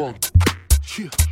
funk. Yeah.